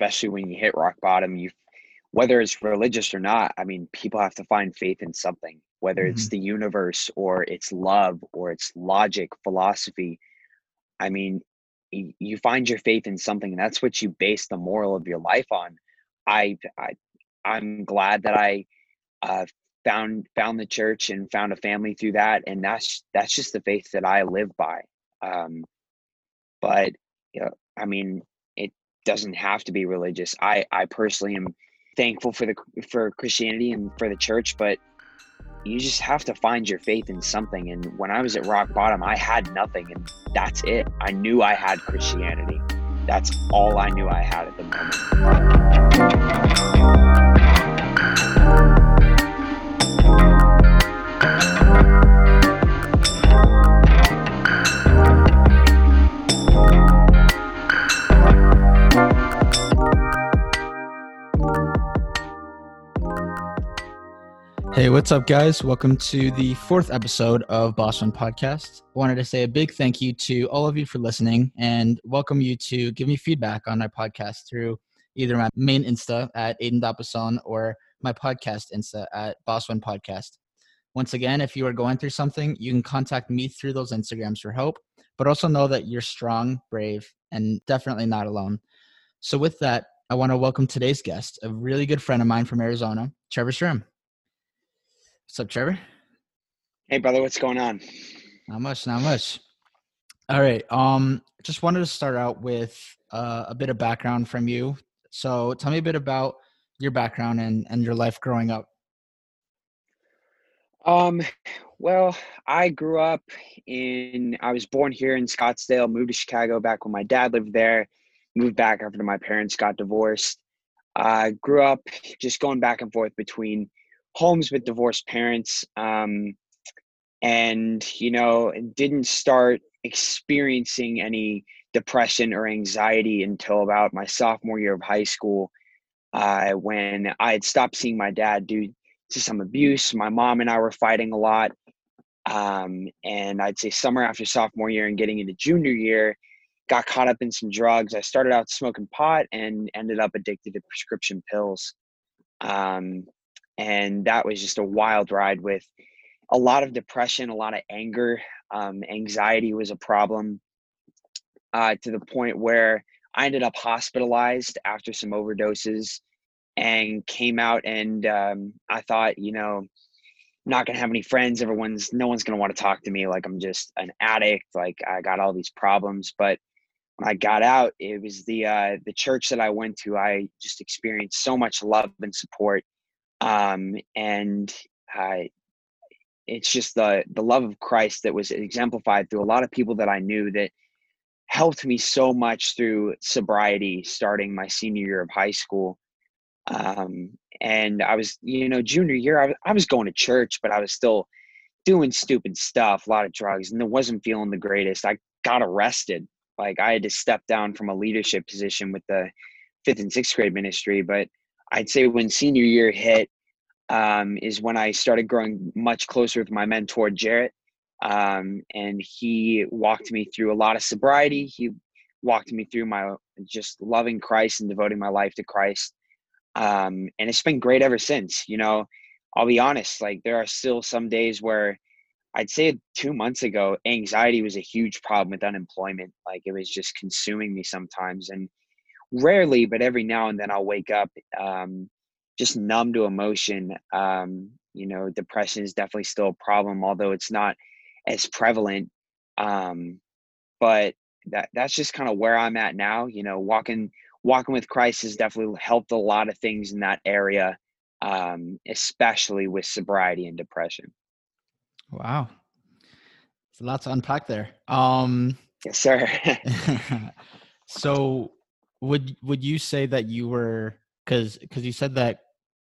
especially when you hit rock bottom, you whether it's religious or not, I mean, people have to find faith in something, whether mm-hmm. it's the universe or it's love or it's logic, philosophy. I mean, you find your faith in something and that's what you base the moral of your life on i, I i'm glad that i uh, found found the church and found a family through that and that's that's just the faith that i live by um but you know, i mean doesn't have to be religious i i personally am thankful for the for christianity and for the church but you just have to find your faith in something. And when I was at rock bottom, I had nothing, and that's it. I knew I had Christianity. That's all I knew I had at the moment. Hey, what's up, guys? Welcome to the fourth episode of Boss One Podcast. I wanted to say a big thank you to all of you for listening and welcome you to give me feedback on my podcast through either my main Insta at Aiden Dapason or my podcast Insta at Boss One Podcast. Once again, if you are going through something, you can contact me through those Instagrams for help, but also know that you're strong, brave, and definitely not alone. So, with that, I want to welcome today's guest, a really good friend of mine from Arizona, Trevor Strum. What's up, Trevor? Hey, brother. What's going on? Not much. Not much. All right. Um, just wanted to start out with uh, a bit of background from you. So, tell me a bit about your background and and your life growing up. Um, well, I grew up in. I was born here in Scottsdale. Moved to Chicago back when my dad lived there. Moved back after my parents got divorced. I grew up just going back and forth between homes with divorced parents um, and you know didn't start experiencing any depression or anxiety until about my sophomore year of high school uh, when i had stopped seeing my dad due to some abuse. My mom and i were fighting a lot um, and i'd say summer after sophomore year and getting into junior year got caught up in some drugs. I started out smoking pot and ended up addicted to prescription pills. Um, and that was just a wild ride with a lot of depression, a lot of anger, um, anxiety was a problem uh, to the point where I ended up hospitalized after some overdoses and came out and um, I thought, you know, not gonna have any friends. Everyone's no one's gonna want to talk to me. Like I'm just an addict. Like I got all these problems. But when I got out, it was the uh, the church that I went to. I just experienced so much love and support um, and I, it's just the the love of Christ that was exemplified through a lot of people that I knew that helped me so much through sobriety starting my senior year of high school. Um, and i was you know junior year I was, I was going to church but i was still doing stupid stuff a lot of drugs and it wasn't feeling the greatest. I got arrested. Like i had to step down from a leadership position with the fifth and sixth grade ministry but I'd say when senior year hit um, is when I started growing much closer with my mentor, Jarrett. Um, and he walked me through a lot of sobriety. He walked me through my just loving Christ and devoting my life to Christ. Um, and it's been great ever since. You know, I'll be honest, like there are still some days where I'd say two months ago, anxiety was a huge problem with unemployment. Like it was just consuming me sometimes. And rarely, but every now and then I'll wake up um, just numb to emotion. Um, you know, depression is definitely still a problem, although it's not as prevalent. Um, but that that's just kind of where I'm at now. You know, walking walking with Christ has definitely helped a lot of things in that area, um, especially with sobriety and depression. Wow, it's a lot to unpack there. Um, yes, sir. so would would you say that you were because because you said that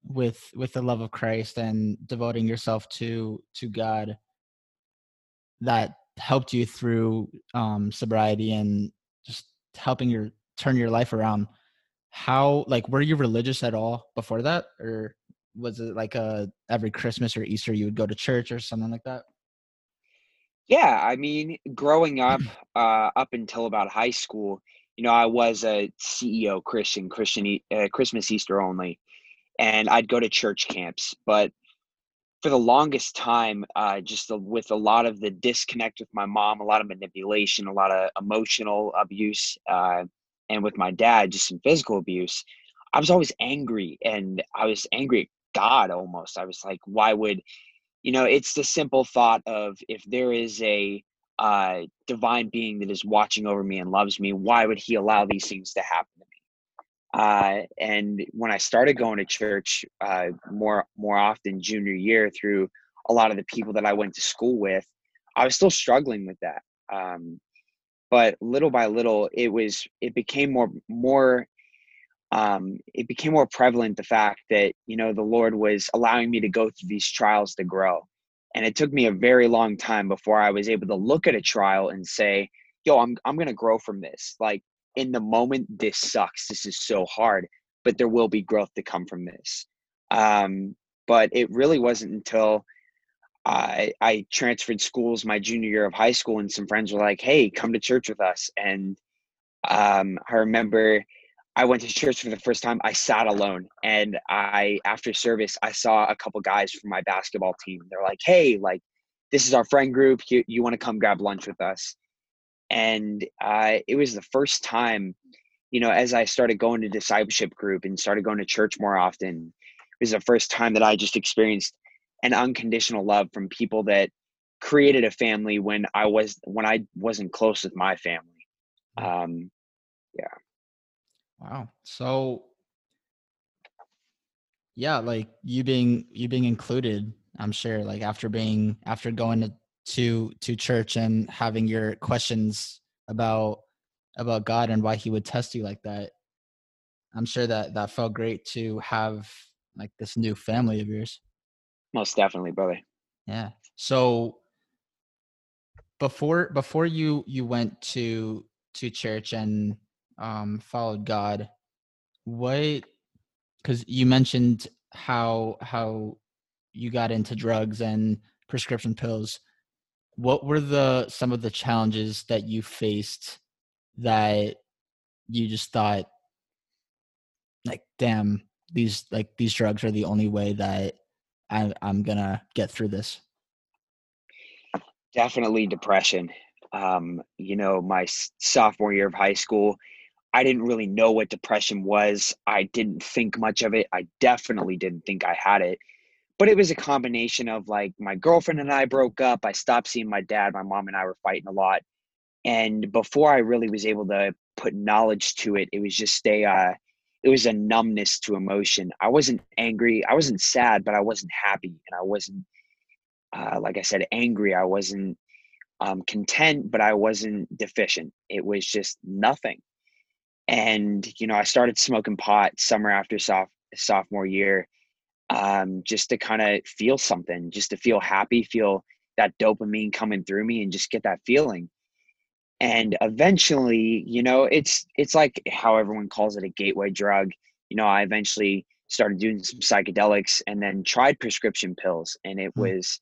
with with the love of Christ and devoting yourself to to God that helped you through um sobriety and just helping your turn your life around. How like were you religious at all before that? Or was it like a every christmas or easter you would go to church or something like that? Yeah i mean growing up uh up until about high school you know, I was a CEO Christian, Christian uh, Christmas Easter only, and I'd go to church camps. But for the longest time, uh, just with a lot of the disconnect with my mom, a lot of manipulation, a lot of emotional abuse, uh, and with my dad, just some physical abuse. I was always angry, and I was angry at God almost. I was like, why would, you know? It's the simple thought of if there is a uh, divine being that is watching over me and loves me, why would He allow these things to happen to me? Uh, and when I started going to church uh, more more often junior year through a lot of the people that I went to school with, I was still struggling with that. Um, but little by little, it was it became more more um, it became more prevalent the fact that you know the Lord was allowing me to go through these trials to grow, and it took me a very long time before I was able to look at a trial and say, "Yo, I'm I'm gonna grow from this." Like in the moment, this sucks. This is so hard, but there will be growth to come from this. Um, but it really wasn't until I, I transferred schools my junior year of high school, and some friends were like, "Hey, come to church with us." And um, I remember I went to church for the first time. I sat alone, and I after service, I saw a couple guys from my basketball team. They're like, "Hey, like, this is our friend group. You you want to come grab lunch with us?" and uh, it was the first time you know as i started going to discipleship group and started going to church more often it was the first time that i just experienced an unconditional love from people that created a family when i was when i wasn't close with my family mm. um yeah wow so yeah like you being you being included i'm sure like after being after going to to to church and having your questions about about God and why he would test you like that. I'm sure that that felt great to have like this new family of yours. Most definitely, brother. Yeah. So before before you you went to to church and um followed God, what cuz you mentioned how how you got into drugs and prescription pills. What were the some of the challenges that you faced that you just thought like damn these like these drugs are the only way that I, i'm gonna get through this definitely depression. Um, you know my sophomore year of high school i didn't really know what depression was i didn't think much of it i definitely didn't think i had it but it was a combination of like my girlfriend and I broke up. I stopped seeing my dad. My mom and I were fighting a lot. And before I really was able to put knowledge to it, it was just a, uh, it was a numbness to emotion. I wasn't angry. I wasn't sad, but I wasn't happy. And I wasn't, uh, like I said, angry. I wasn't um, content, but I wasn't deficient. It was just nothing. And, you know, I started smoking pot summer after soph- sophomore year um, just to kind of feel something, just to feel happy, feel that dopamine coming through me, and just get that feeling. And eventually, you know, it's it's like how everyone calls it a gateway drug. You know, I eventually started doing some psychedelics and then tried prescription pills, and it mm. was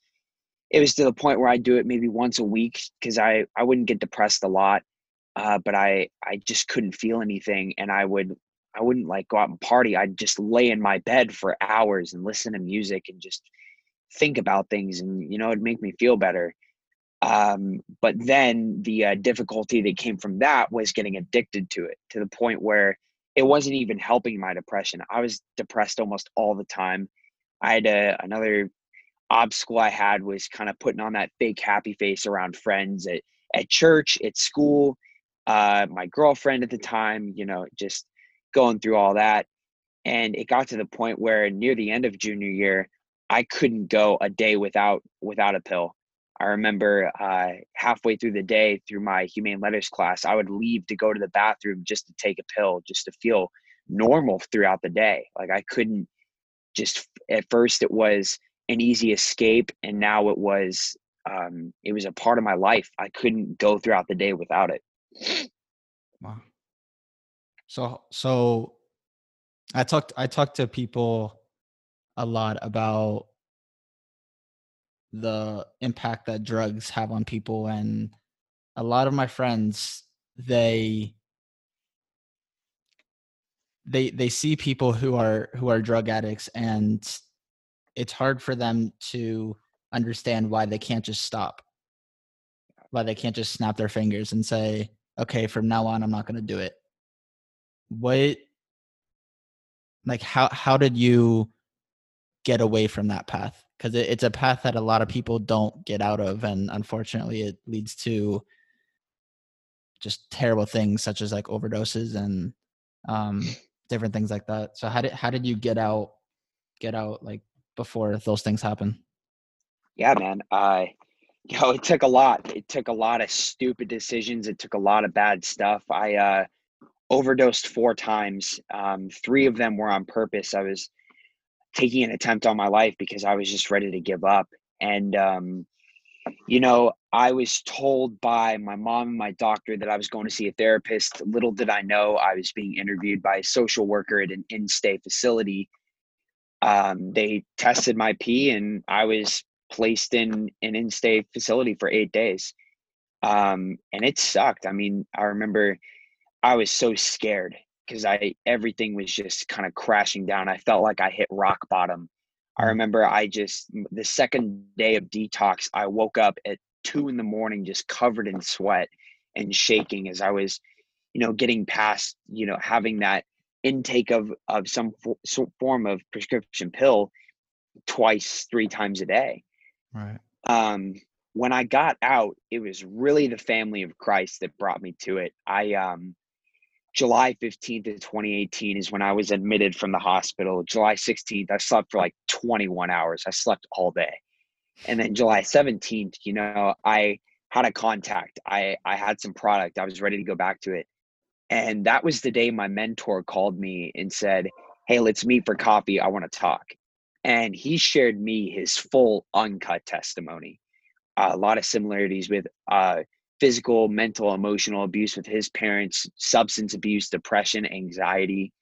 it was to the point where I'd do it maybe once a week because I I wouldn't get depressed a lot, uh, but I I just couldn't feel anything, and I would I wouldn't like go out and party. I'd just lay in my bed for hours and listen to music and just think about things and you know it'd make me feel better. Um, but then the uh, difficulty that came from that was getting addicted to it to the point where it wasn't even helping my depression. I was depressed almost all the time. I had a, another obstacle i had was kind of putting on that fake happy face around friends at, at church at school uh, my girlfriend at the time you know just going through all that. And it got to the point where near the end of junior year, I couldn't go a day without without a pill. I remember uh, halfway through the day, through my humane letters class, I would leave to go to the bathroom just to take a pill, just to feel normal throughout the day. Like I couldn't just at first it was an easy escape, and now it was um, it was a part of my life. I couldn't go throughout the day without it. Wow. So so I talked I talked to people a lot about the impact that drugs have on people and a lot of my friends they they they see people who are who are drug addicts and it's hard for them to understand why they can't just stop why they can't just snap their fingers and say okay from now on i'm not going to do it. What like how how did you get away from that path? Because it, it's a path that a lot of people don't get out of and unfortunately it leads to just terrible things such as like overdoses and um different things like that. So how did how did you get out get out like before those things happen yeah man uh you know it took a lot. It took a lot of stupid decisions. It took a lot of bad stuff. I uh overdosed four times. Um three of them were on purpose. I was taking an attempt on my life because i was just ready to give up. And um you know, I was told by my mom and my doctor that I was going to see a therapist. Little did I know I was being interviewed by a social worker at an in state facility. Um, they tested my pee and I was placed in an in stay facility for eight days. Um, and it sucked. I mean, I remember I was so scared because I everything was just kind of crashing down. I felt like I hit rock bottom I remember I just the second day of detox, I woke up at two in the morning just covered in sweat and shaking as I was, you know, getting past, you know, having that intake of of some for, form of prescription pill twice, three times a day. Right. Um, when I got out, it was really the family of Christ that brought me to it. I um July 15th of 2018 is when I was admitted from the hospital. July 16th, I slept for like 21 hours. I slept all day. And then July 17th, you know, I had a contact. I I had some product. I was ready to go back to it. And that was the day my mentor called me and said, "Hey, let's meet for coffee. I want to talk." And he shared me his full uncut testimony. Uh, a lot of similarities with uh, physical, mental, emotional abuse with his parents, substance abuse, depression, anxiety.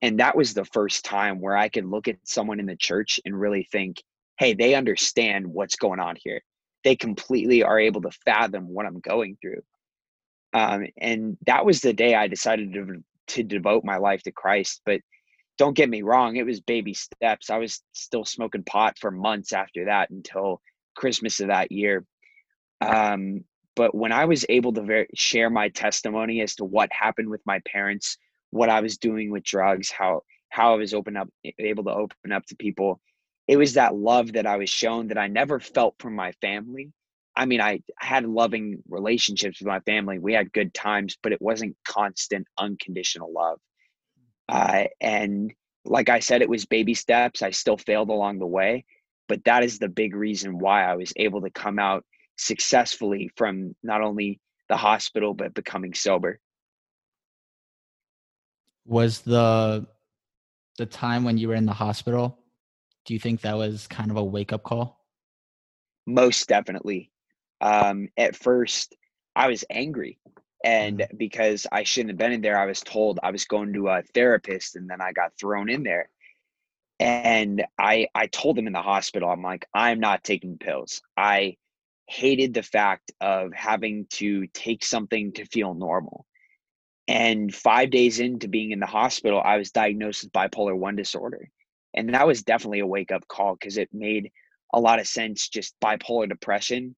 And that was the first time where I could look at someone in the church and really think, hey, they understand what's going on here. They completely are able to fathom what I'm going through. Um, and that was the day I decided to, to devote my life to Christ. But don't get me wrong, it was baby steps. I was still smoking pot for months after that until Christmas of that year. Um, but when I was able to ver- share my testimony as to what happened with my parents, what I was doing with drugs, how how I was open up able to open up to people, it was that love that I was shown that I never felt from my family. I mean, I had loving relationships with my family. We had good times, but it wasn't constant, unconditional love. Uh, and like I said, it was baby steps. I still failed along the way, but that is the big reason why I was able to come out successfully from not only the hospital but becoming sober. Was the the time when you were in the hospital do you think that was kind of a wake up call? Most definitely. Um at first i was angry and mm-hmm. because i shouldn't have been in there i was told i was going to a therapist and then i got thrown in there and i i told him in the hospital i'm like i'm not taking pills i hated the fact of having to take something to feel normal. And five days into being in the hospital, I was diagnosed with bipolar 1 disorder. And that was definitely a wake up call because it made a lot of sense just bipolar depression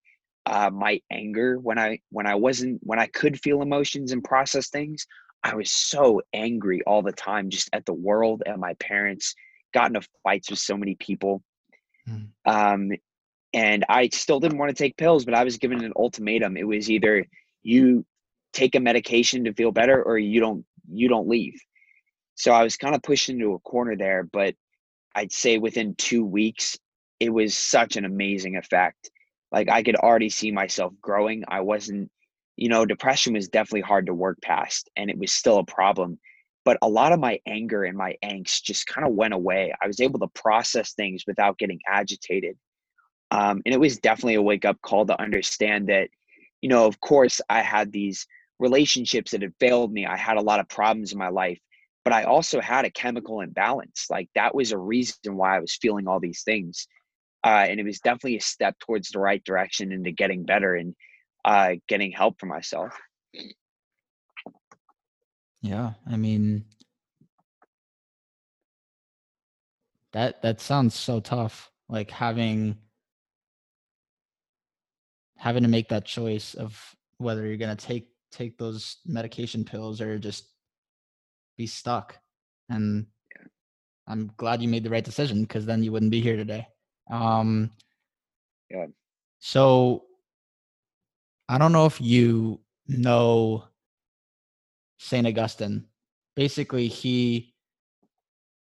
uh, my anger when i when i wasn't when i could feel emotions and process things i was so angry all the time just at the world and my parents got into fights with so many people mm. um, and I still didn't want to take pills, but I was given an ultimatum. It was either you take a medication to feel better or you don't you don't leave. So I was kind of pushed into a corner there, but I'd say within 2 weeks it was such an amazing effect. Like I could already see myself growing. I wasn't you know, depression was definitely hard to work past and it was still a problem. But a lot of my anger and my angst just kind of went away. I was able to process things without getting agitated um, and it was definitely a wake up call to understand that, you know, of course, I had these relationships that had failed me. I had a lot of problems in my life, but I also had a chemical imbalance. Like that was a reason why I was feeling all these things. Uh, and it was definitely a step towards the right direction into getting better and uh, getting help for myself. Yeah. I mean, That that sounds so tough. Like having having to make that choice of whether you're gonna take take those medication pills or just be stuck. And I'm glad you made the right decision because then you wouldn't be here today. Um, yeah. So I don't know if you know Saint Augustine. Basically, he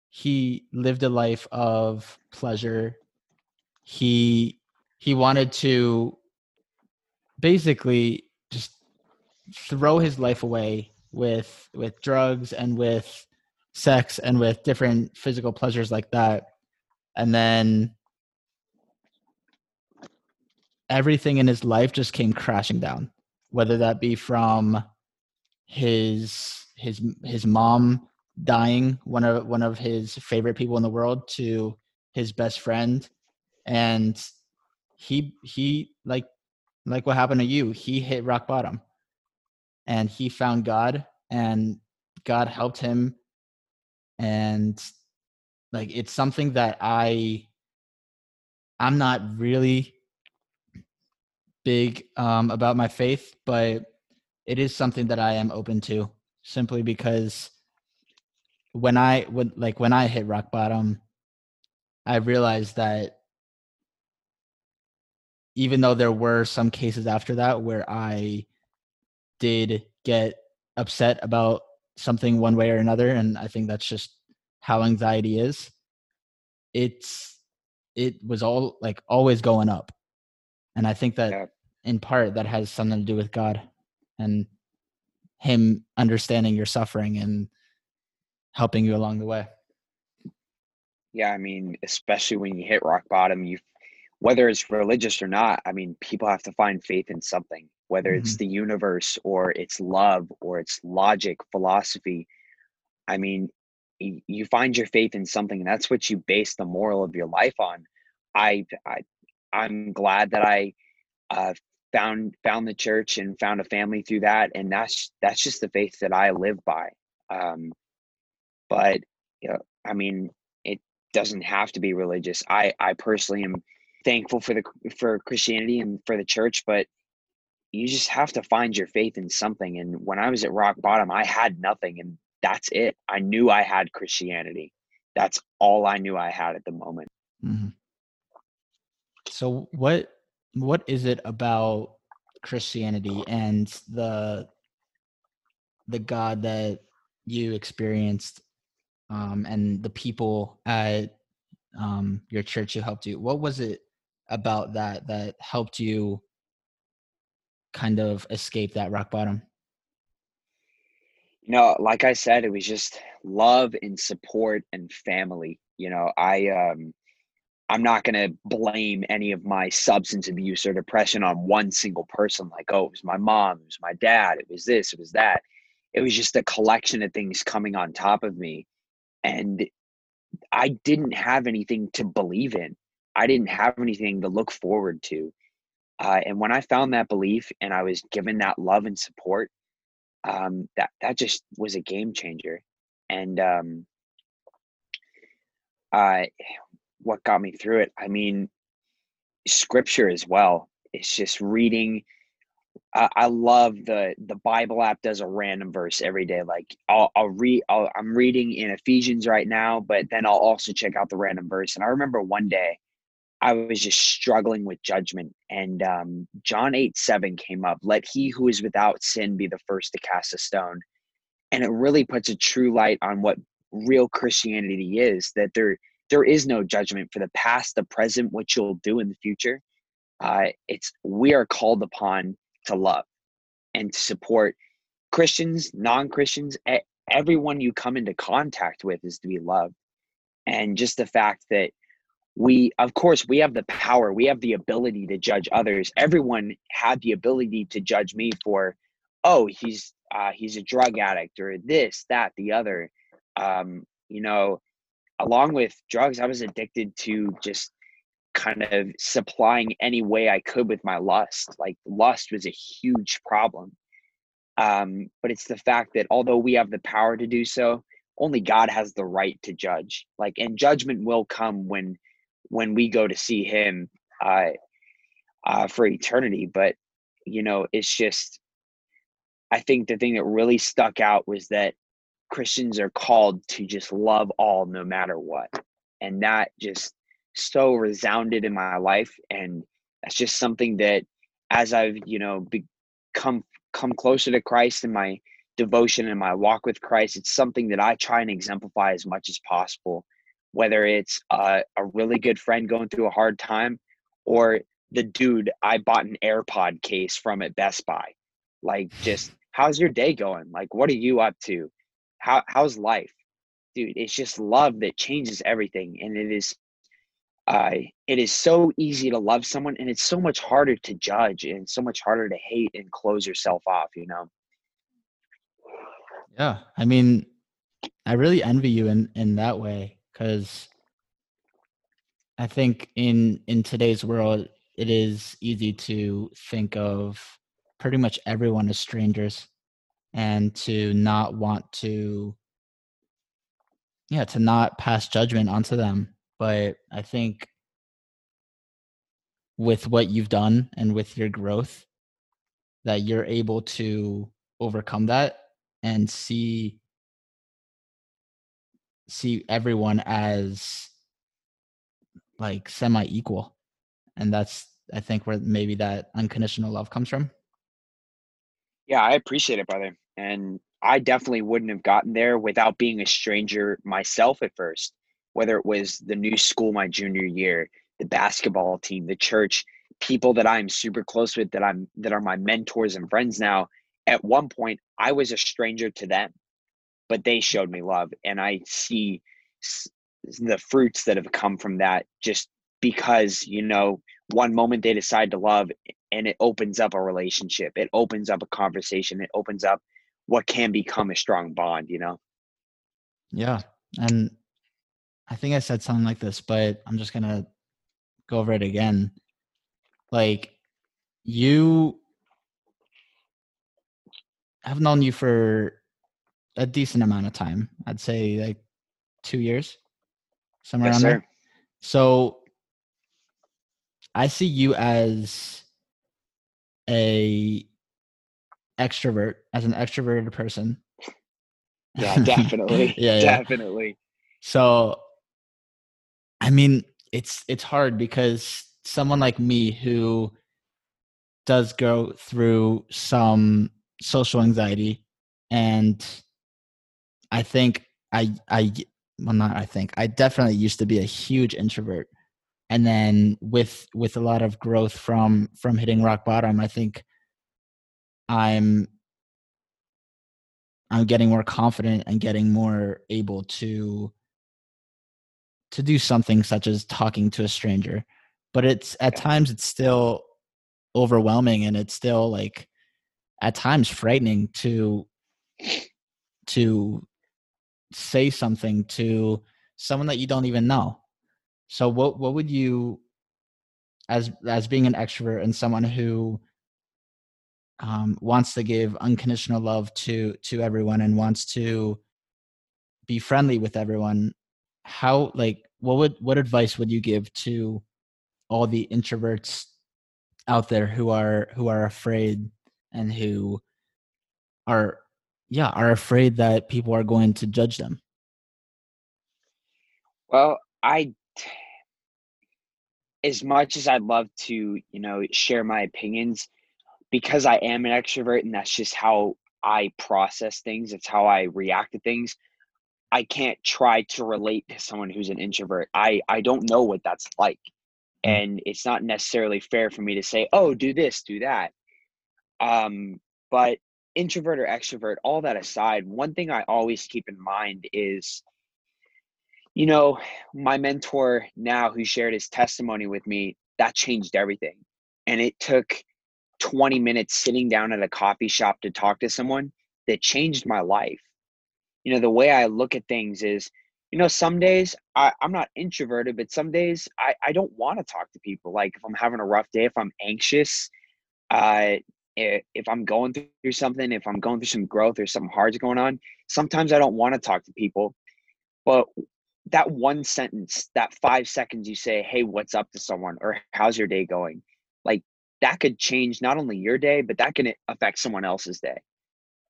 he lived a life of pleasure. He he wanted to basically just throw his life away with with drugs and with sex and with different physical pleasures like that and then everything in his life just came crashing down whether that be from his his his mom dying one of one of his favorite people in the world to his best friend. And he he like like what happened to you he hit rock bottom. And he found god and god helped him. And like it's something that i i'm not really big um, about my faith but it is something that i am open to simply because when i would like when i hit rock bottom i realized that even though there were some cases after that where i did get upset about something one way or another and i think that's just how anxiety is it's it was all like always going up and i think that yeah. In part that has something to do with god and him understanding your suffering and helping you along the way yeah i mean especially when you hit rock bottom you whether it's religious or not i mean people have to find faith in something whether mm-hmm. it's the universe or it's love or it's logic, philosophy. I mean, you find your faith in something, and that's what you base the moral of your life on. I, I I'm glad that I uh, found found the church and found a family through that, and that's that's just the faith that I live by. Um, but you know, I mean, it doesn't have to be religious. I I personally am thankful for the for Christianity and for the church, but you just have to find your faith in something. And when I was at rock bottom, I had nothing, and that's it. I knew I had Christianity. That's all I knew I had at the moment. Mm-hmm. So what what is it about Christianity and the the God that you experienced um, and the people at um, your church who helped you? What was it about that that helped you kind of escape that rock bottom? You know, like I said, it was just love and support and family. You know, I um I'm not going to blame any of my substance abuse or depression on one single person like, oh, it was my mom, it was my dad, it was this, it was that. It was just a collection of things coming on top of me. And I didn't have anything to believe in. I didn't have anything to look forward to. Uh, and when I found that belief and I was given that love and support, um, that that just was a game changer. And um, uh, what got me through it? I mean, scripture as well. It's just reading. I, I love the the Bible app does a random verse every day. Like I'll I'll read. I'll, I'm reading in Ephesians right now, but then I'll also check out the random verse. And I remember one day I was just struggling with judgment. And um, John 8 7 came up let he who is without sin be the first to cast a stone. And it really puts a true light on what real Christianity is that there there is no judgment for the past, the present, what you'll do in the future. Uh, it's we are called upon to love and to support Christians, non Christians, everyone you come into contact with is to be loved. And just the fact that we of course we have the power we have the ability to judge others everyone had the ability to judge me for oh he's uh, he's a drug addict or this that the other um, you know along with drugs i was addicted to just kind of supplying any way i could with my lust like lust was a huge problem um, but it's the fact that although we have the power to do so only God has the right to judge. Like, and judgment will come when when we go to see Him uh, uh, for eternity. But you know, it's just I think the thing that really stuck out was that Christians are called to just love all no matter what. And that just so resounded in my life. And that's just something that as I've, you know, become come closer to Christ in my devotion and my walk with Christ, it's something that I try and exemplify as much as possible. Whether it's a, a really good friend going through a hard time or the dude I bought an AirPod case from at Best Buy. Like just how's your day going? Like what are you up to? How how's life? Dude, it's just love that changes everything. And it is uh it is so easy to love someone and it's so much harder to judge and so much harder to hate and close yourself off, you know. Yeah. I mean, I really envy you in in that way cuz I think in in today's world it is easy to think of pretty much everyone as strangers and to not want to yeah to not pass judgment onto them but i think with what you've done and with your growth that you're able to overcome that and see see everyone as like semi equal and that's i think where maybe that unconditional love comes from yeah i appreciate it brother and I definitely wouldn't have gotten there without being a stranger myself at first, whether it was the new school my junior year, the basketball team, the church, people that I'm super close with that I'm that are my mentors and friends now. At one point, I was a stranger to them, but they showed me love, and I see the fruits that have come from that just because you know one moment they decide to love and it opens up a relationship it opens up a conversation it opens up what can become a strong bond, you know? Yeah. And I think I said something like this, but I'm just going to go over it again. Like, you i've known you for a decent amount of time. I'd say like two years, somewhere yes, around there. So I see you as a extrovert as an extroverted person. Yeah, definitely. yeah, yeah, definitely. So I mean, it's it's hard because someone like me who does go through some social anxiety and I think I I well not I think I definitely used to be a huge introvert and then with with a lot of growth from from hitting rock bottom I think I'm I'm getting more confident and getting more able to to do something such as talking to a stranger. But it's at times it's still overwhelming and it's still like at times frightening to to say something to someone that you don't even know. So what what would you as as being an extrovert and someone who um, wants to give unconditional love to to everyone and wants to be friendly with everyone how like what would what advice would you give to all the introverts out there who are who are afraid and who are yeah are afraid that people are going to judge them? Well i as much as i'd love to you know share my opinions because I am an extrovert and that's just how I process things, it's how I react to things. I can't try to relate to someone who's an introvert. I I don't know what that's like. Mm. And it's not necessarily fair for me to say, "Oh, do this, do that." Um, but introvert or extrovert, all that aside, one thing I always keep in mind is you know, my mentor now who shared his testimony with me, that changed everything. And it took 20 minutes sitting down at a coffee shop to talk to someone that changed my life. You know, the way I look at things is, you know, some days I, I'm not introverted, but some days I, I don't want to talk to people. Like if I'm having a rough day, if I'm anxious, uh, if I'm going through something, if I'm going through some growth or something hard's going on, sometimes I don't want to talk to people. But that one sentence, that five seconds you say, Hey, what's up to someone or how's your day going? Like that could change not only your day, but that can affect someone else's day.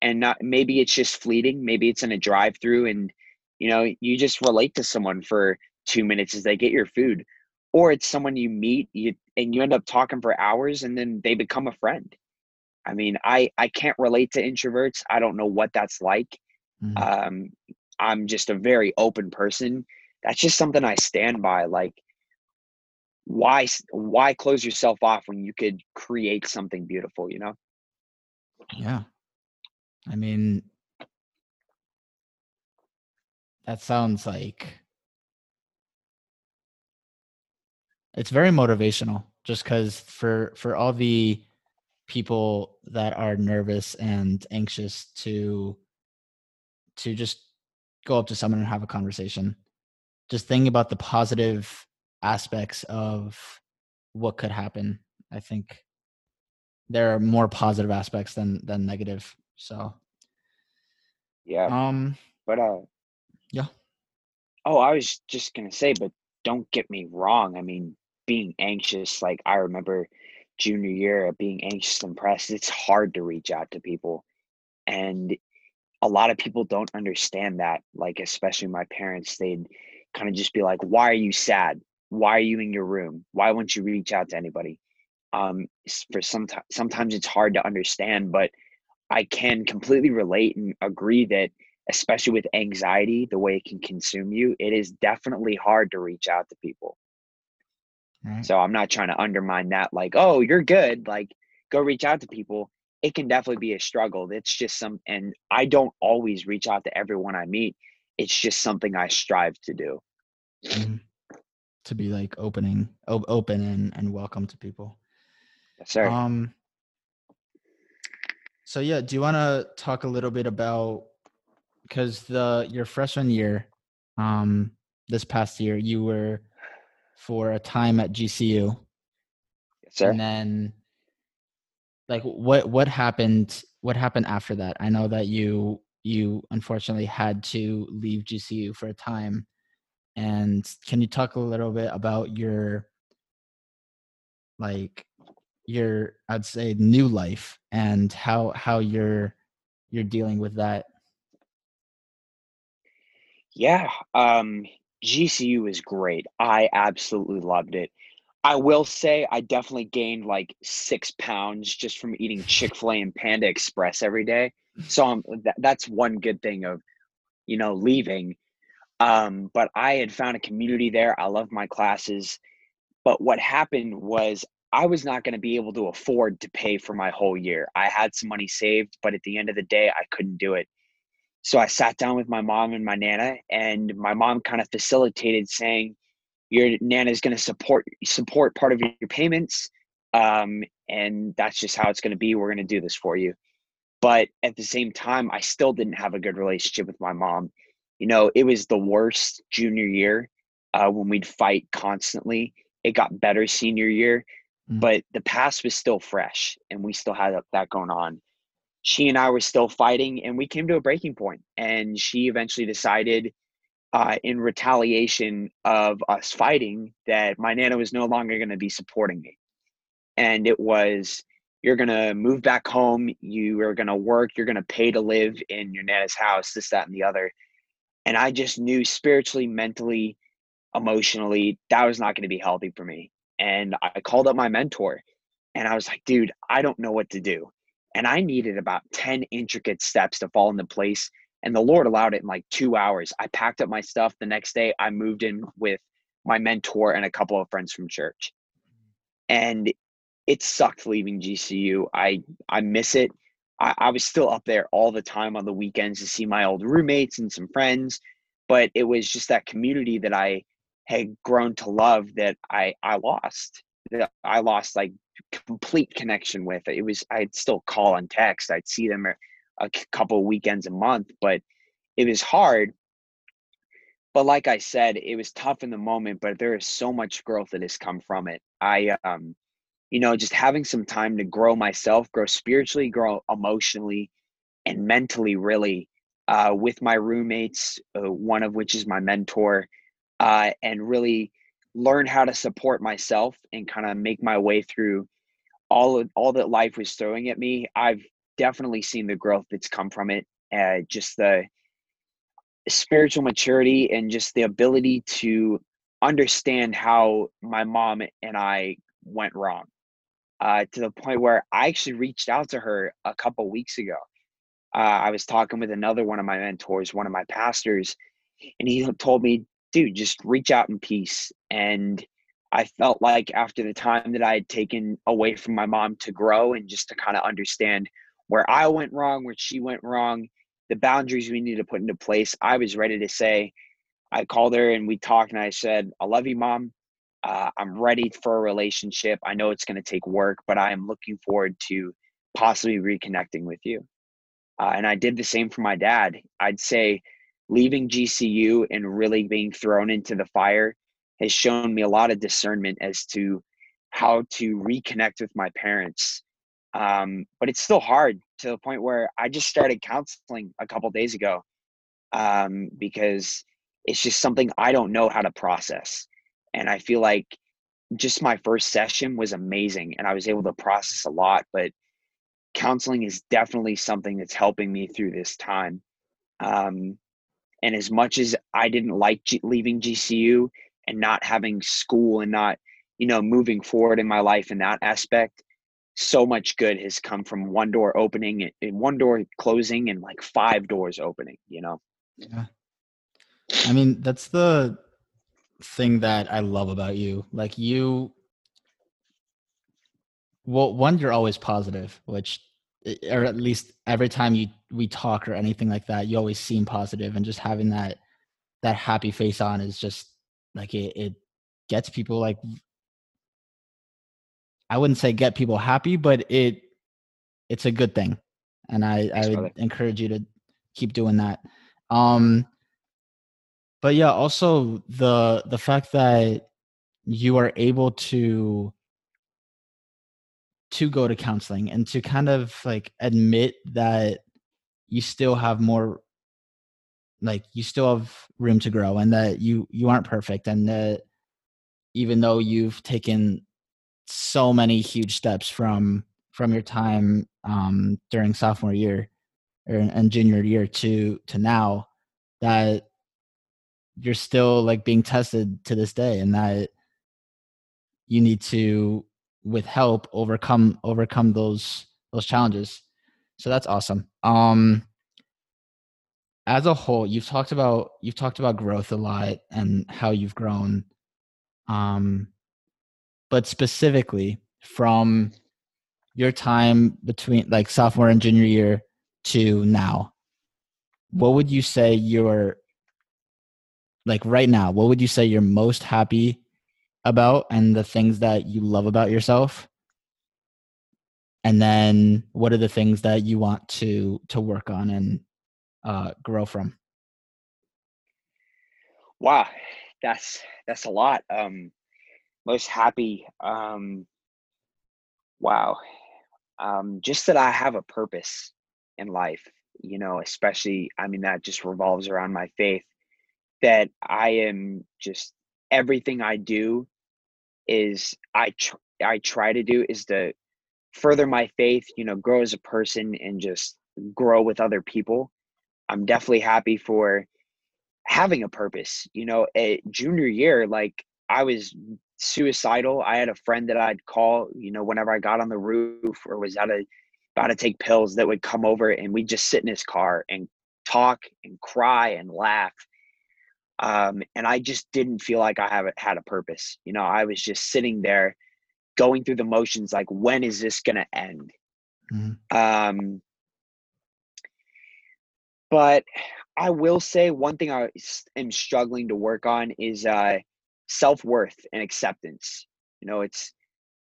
And not maybe it's just fleeting, maybe it's in a drive through and you know, you just relate to someone for two minutes as they get your food. Or it's someone you meet you and you end up talking for hours and then they become a friend. I mean, I I can't relate to introverts. I don't know what that's like. Mm-hmm. Um, I'm just a very open person. That's just something I stand by. Like, why why close yourself off when you could create something beautiful? You know? Yeah. I mean, that sounds like it's very motivational. Just because for for all the people that are nervous and anxious to to just go up to someone and have a conversation. Just thinking about the positive aspects of what could happen i think there are more positive aspects than than negative so. Yeah. Um but uh yeah. Oh i was just gonna say but don't get me wrong i mean being anxious like i remember junior year of being anxious and depressed, it's hard to reach out to people. And a lot of people don't understand that. Like, especially my parents, they'd kind of just be like, Why are you sad? Why are you in your room? Why won't you reach out to anybody? Um, for some sometimes it's hard to understand, but I can completely relate and agree that especially with anxiety, the way it can consume you, it is definitely hard to reach out to people. Right. So I'm not trying to undermine that, like, oh, you're good. Like, go reach out to people. It can definitely be a struggle. It's just some, and I don't always reach out to everyone I meet. It's just something I strive to do. Mm-hmm. To be like opening, open and, and welcome to people. Yes, sir. Um, so yeah, do you want to talk a little bit about because the your freshman year, um, this past year, you were for a time at GCU. Yes, sir. And then like what what happened what happened after that? I know that you you unfortunately had to leave GCU for a time. And can you talk a little bit about your like your I'd say new life and how how you're you're dealing with that? Yeah, um GCU is great. I absolutely loved it. I will say I definitely gained like six pounds just from eating Chick Fil A and Panda Express every day. So um, th- that's one good thing of, you know, leaving. Um, but I had found a community there. I loved my classes. But what happened was I was not going to be able to afford to pay for my whole year. I had some money saved, but at the end of the day, I couldn't do it. So I sat down with my mom and my nana, and my mom kind of facilitated saying, "Your nana is going to support support part of your payments, um, and that's just how it's going to be. We're going to do this for you." But at the same time, I still didn't have a good relationship with my mom. You know, it was the worst junior year uh, when we'd fight constantly. It got better senior year, mm-hmm. but the past was still fresh, and we still had that going on she and I were still fighting, and we came to a breaking point. And she eventually decided, uh, in retaliation of us fighting, that my nana was no longer going to be supporting me. And it was, you're going to move back home, you are going to work, you're going to pay to live in your nana's house, this, that, and the other. And I just knew spiritually, mentally, emotionally, that was not going to be healthy for me. And I called up my mentor and I was like, dude, I don't know what to do and I needed about 10 intricate steps to fall into place. And the Lord allowed it in like two hours. I packed up my stuff the next day. I moved in with my mentor and a couple of friends from church. And it sucked leaving GCU. I I miss it. I, I was still up there all the time on the weekends to see my old roommates and some friends, but it was just that community that I had grown to love that I I lost. That I lost like complete connection with. It was I'd still call and text. I'd see them a couple weekends a month, but it was hard. But like I said, it was tough in the moment, but there is so much growth that has come from it. I um you know, just having some time to grow myself, grow spiritually, grow emotionally, and mentally, really, uh, with my roommates, uh, one of which is my mentor, uh, and really learn how to support myself and kind of make my way through all of all that life was throwing at me. I've definitely seen the growth that's come from it. Uh, just the spiritual maturity and just the ability to understand how my mom and I went wrong uh, to the point where I actually reached out to her a couple weeks ago. Uh, I was talking with another one of my mentors, one of my pastors, and he told me, dude, just reach out in peace. And I felt like after the time that I had taken away from my mom to grow and just to kind of understand where I went wrong, where she went wrong, the boundaries we need to put into place, I was ready to say, I called her and we talked and I said, I love you, mom. Uh, I'm ready for a relationship. I know it's going to take work, but I am looking forward to possibly reconnecting with you. Uh, and I did the same for my dad. I'd say leaving GCU and really being thrown into the fire has shown me a lot of discernment as to how to reconnect with my parents. Um, but it's still hard to the point where I just started counseling a couple days ago um, because it's just something I don't know how to process. And I feel like just my first session was amazing and I was able to process a lot, but counseling is definitely something that's helping me through this time. Um, and as much as I didn't like G- leaving GCU and not having school and not, you know, moving forward in my life in that aspect, so much good has come from one door opening and one door closing and like five doors opening, you know? Yeah. I mean, that's the thing that I love about you. Like you well, one, you're always positive, which eh, or at least every time you we talk or anything like that, you always seem positive and just having that that happy face on is just like it, it gets people like I wouldn't say get people happy, but it it's a good thing. And I, Thanks, I would brother. encourage you to keep doing that. Um but yeah, also the the fact that you are able to to go to counseling and to kind of like admit that you still have more like you still have room to grow and that you you aren't perfect and that even though you've taken so many huge steps from from your time um during sophomore year or and junior year to to now that you're still like being tested to this day and that you need to with help overcome overcome those those challenges. So that's awesome. Um as a whole you've talked about you've talked about growth a lot and how you've grown. Um but specifically from your time between like sophomore and junior year to now what would you say your like right now, what would you say you're most happy about and the things that you love about yourself? And then what are the things that you want to to work on and uh, grow from? Wow, that's that's a lot. Um, most happy. Um, wow, um, just that I have a purpose in life. You know, especially I mean that just revolves around my faith that I am just everything I do is I tr- I try to do is to further my faith, you know, grow as a person and just grow with other people. I'm definitely happy for having a purpose. You know, at junior year, like I was suicidal. I had a friend that I'd call, you know, whenever I got on the roof or was out of about to take pills that would come over and we'd just sit in his car and talk and cry and laugh um, and I just didn't feel like I have had a purpose. You know, I was just sitting there, going through the motions, like when is this going to end? Mm-hmm. Um, but I will say one thing I am struggling to work on is uh, self worth and acceptance. You know, it's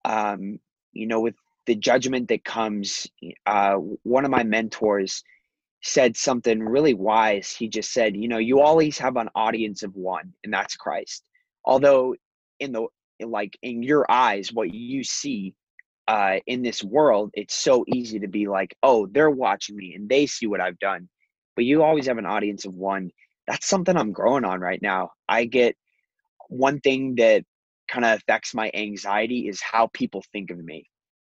um, you know with the judgment that comes. Uh, one of my mentors said something really wise. He just said, you know, you always have an audience of one, and that's Christ. Although in the like in your eyes, what you see uh, in this world, it's so easy to be like, oh, they're watching me and they see what I've done. But you always have an audience of one. That's something I'm growing on right now. I get one thing that kind of affects my anxiety is how people think of me.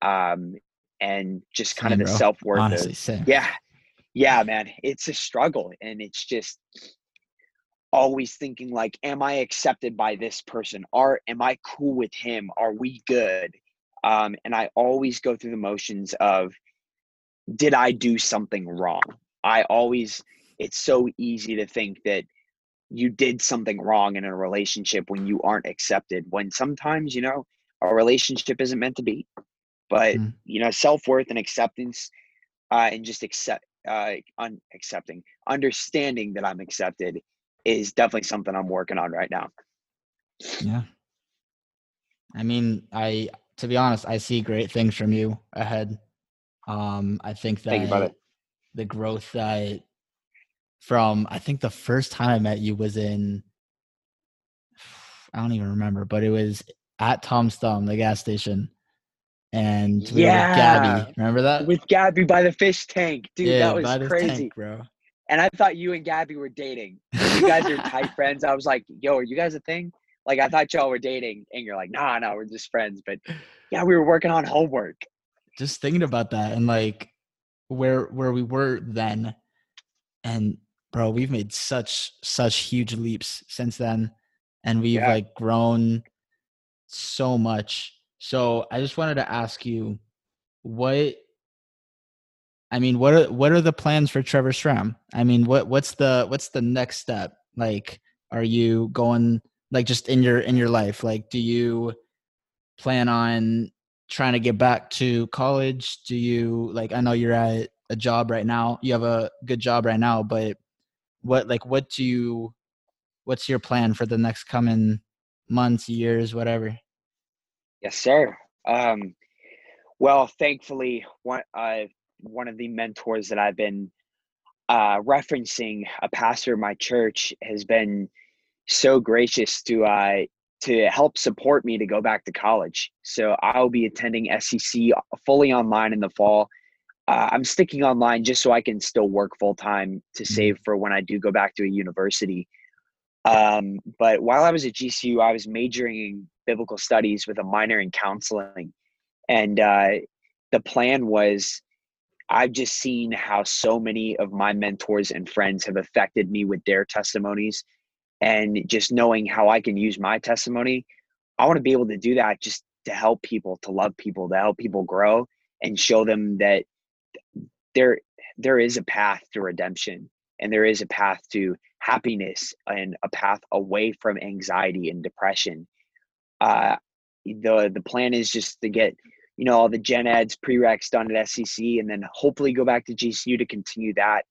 Um, and just kind Same, of the self worth. Honestly, same. Yeah. Yeah, man. It's a struggle. And it's just always thinking like, am I accepted by this person? Are am I cool with him? Are we good? Um, and I always go through the motions of did I do something wrong? I always it's so easy to think that you did something wrong in a relationship when you aren't accepted when sometimes you know a relationship isn't meant to be but Mm. you know self-worth and acceptance uh, and just accept uh un- accepting understanding that i'm accepted is definitely something i'm working on right now Yeah. I mean, I to be honest, I see great things from you ahead. Um, I think Thank you, brother. that the growth that from I think the first time I met you was in I don't even remember, but it was at Tom's Thumb, the gas station. And we were with Yeah. Gabby. Remember that? with gabby by the fish tank dude that was crazy tank, bro. and i thought you and gabby were dating you guys are tight friends i was like yo are you guys a thing like i thought y'all were dating and you're like nah no we're just friends but yeah we were working on homework just thinking about that and like where where we were then and bro we've made such such huge leaps since then and we've Yeah. like grown so much. So i just wanted to ask you what i mean what are what are the plans for trevor stram? I mean what what's the what's the next step? Like are you going like just in your in your life? Like do you plan on trying to get back to college? Do you like i know you're at a job right now. You have a good job right now but what like what do you what's your plan for the next coming months years whatever Yes, sir. Um, well, thankfully, one uh, one of the mentors that I've been uh, referencing, a pastor of my church, has been so gracious to uh, to help support me to go back to college. So I'll be attending SEC fully online in the fall. Uh, I'm sticking online just so I can still work full time to save for when I do go back to a university. Um, but while I was at GCU, I was majoring in biblical studies with a minor in counseling. And uh, the plan was I've just seen how so many of my mentors and friends have affected me with their testimonies. And just knowing how I can use my testimony, I want to be able to do that just to help people, to love people, to help people grow and show them that there there is a path to redemption and there is a path to happiness and a path away from anxiety and depression. Uh, the the plan is just to get you know all the gen eds prereqs done at SEC and then hopefully go back to GCU to continue that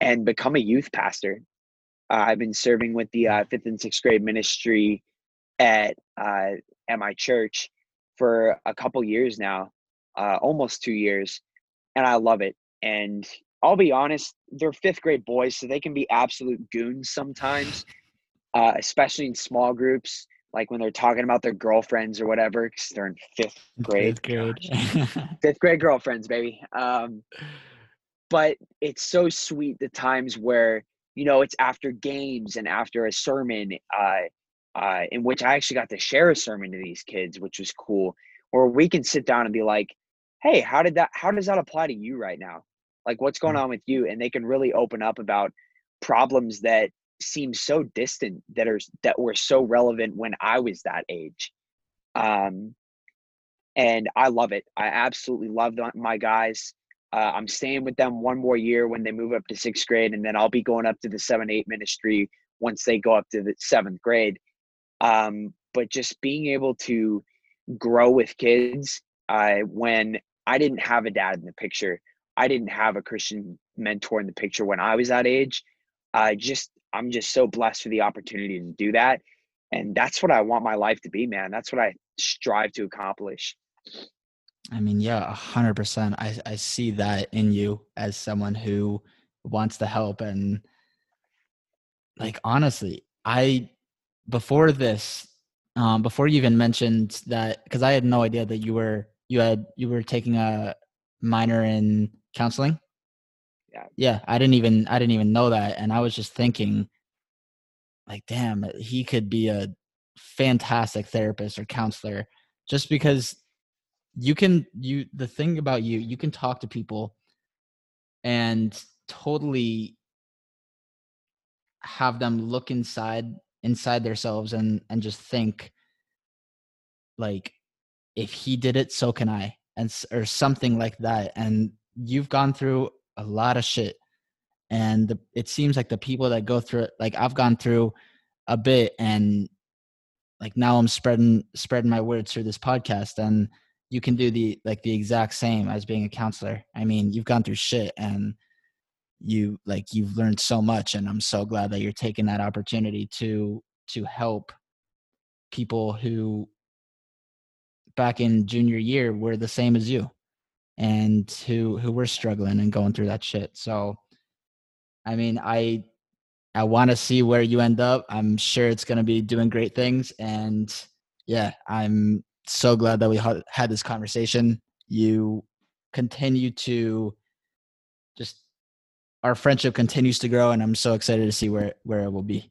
and become a youth pastor. Uh, I've been serving with the uh, fifth and sixth grade ministry at uh, at my church for a couple years now, uh, almost two years, and I love it. And I'll be honest, they're fifth grade boys, so they can be absolute goons sometimes, uh, especially in small groups, like when they're talking about their girlfriends or whatever, because they're in fifth grade. Fifth grade. Fifth grade girlfriends, baby. Um, but it's so sweet the times where you know it's after games and after a sermon, uh, uh, in which I actually got to share a sermon to these kids, which was cool. Where we can sit down and be like, "Hey, how did that? How does that apply to you right now? Like, what's going on with you?" And they can really open up about problems that seem so distant that are that were so relevant when I was that age. Um, and I love it. I absolutely love my guys. Uh, I'm staying with them one more year when they move up to sixth grade, and then I'll be going up to the seven eight ministry once they go up to the seventh grade. Um, but just being able to grow with kids uh, when I didn't have a dad in the picture, I didn't have a Christian mentor in the picture when I was that age. I just I'm just so blessed for the opportunity to do that, and that's what I want my life to be, man. That's what I strive to accomplish. I mean, yeah, a hundred percent. I I see that in you as someone who wants to help and like honestly, I before this, um, before you even mentioned that, because I had no idea that you were you had you were taking a minor in counseling. Yeah. Yeah, I didn't even I didn't even know that, and I was just thinking, like, damn, he could be a fantastic therapist or counselor, just because you can you the thing about you you can talk to people and totally have them look inside inside themselves and and just think like if he did it so can i and or something like that and you've gone through a lot of shit and the, it seems like the people that go through it like i've gone through a bit and like now i'm spreading spreading my words through this podcast and you can do the like the exact same as being a counselor. I mean you've gone through shit and you like you've learned so much and i'm so glad that you're taking that opportunity to to help people who back in junior year were the same as you and who who were struggling and going through that shit. So i mean i i want to see where you end up. I'm sure it's going to be doing great things and yeah i'm so glad that we had this conversation. You continue to just our friendship continues to grow and i'm so excited to see where where it will be.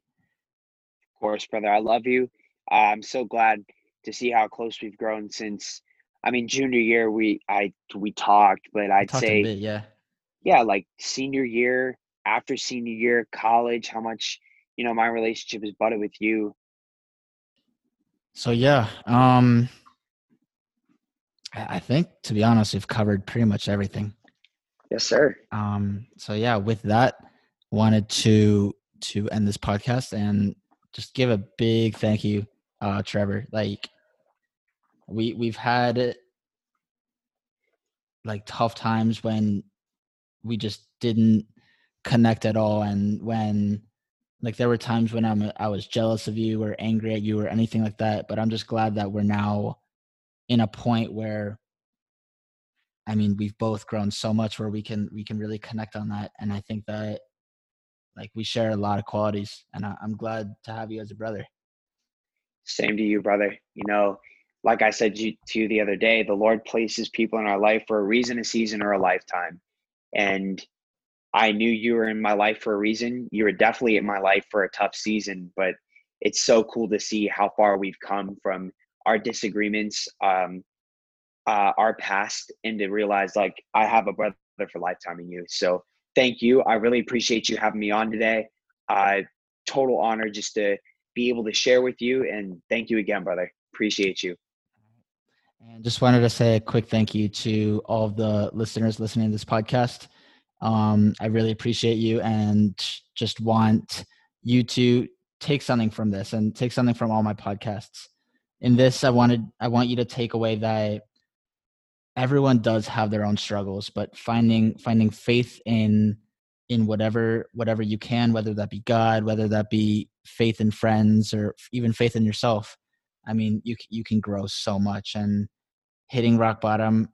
Of course brother i love you. I'm so glad to see how close we've grown since I mean junior year we I we talked, but I'd talked say bit, yeah. Yeah, like senior year, after senior year, college, how much, you know, my relationship is budded with you. So yeah, um I think to be honest, we've covered pretty much everything. Yes, sir. Um so yeah, with that, wanted to to end this podcast and just give a big thank you uh Trevor. Like we we've had like tough times when we just didn't connect at all and when like there were times when I'm I was jealous of you or angry at you or anything like that but I'm just glad that we're now in a point where I mean we've both grown so much where we can we can really connect on that and I think that like we share a lot of qualities and I, I'm glad to have you as a brother. Same to you brother. You know like I said to you the other day, the Lord places people in our life for a reason, a season, or a lifetime. And I knew you were in my life for a reason. You were definitely in my life for a tough season, but it's so cool to see how far we've come from our disagreements, um, uh, our past, and to realize like I have a brother for lifetime in you. So thank you. I really appreciate you having me on today. Uh, total honor just to be able to share with you. And thank you again, brother. Appreciate you. And just wanted to say a quick thank you to all of the listeners listening to this podcast. Um, I really appreciate you and just want you to take something from this and take something from all my podcasts. In this, I wanted I want you to take away that everyone does have their own struggles, but finding finding faith in in whatever whatever you can, whether that be God, whether that be faith in friends, or even faith in yourself. I mean, you you can grow so much, and hitting rock bottom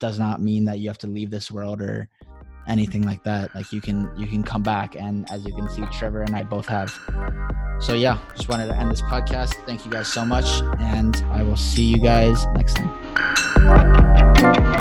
does not mean that you have to leave this world or anything like that. Like you can you can come back and as you can see trevor and i both have. So yeah just wanted to end this podcast. Thank you guys so much and i will see you guys next time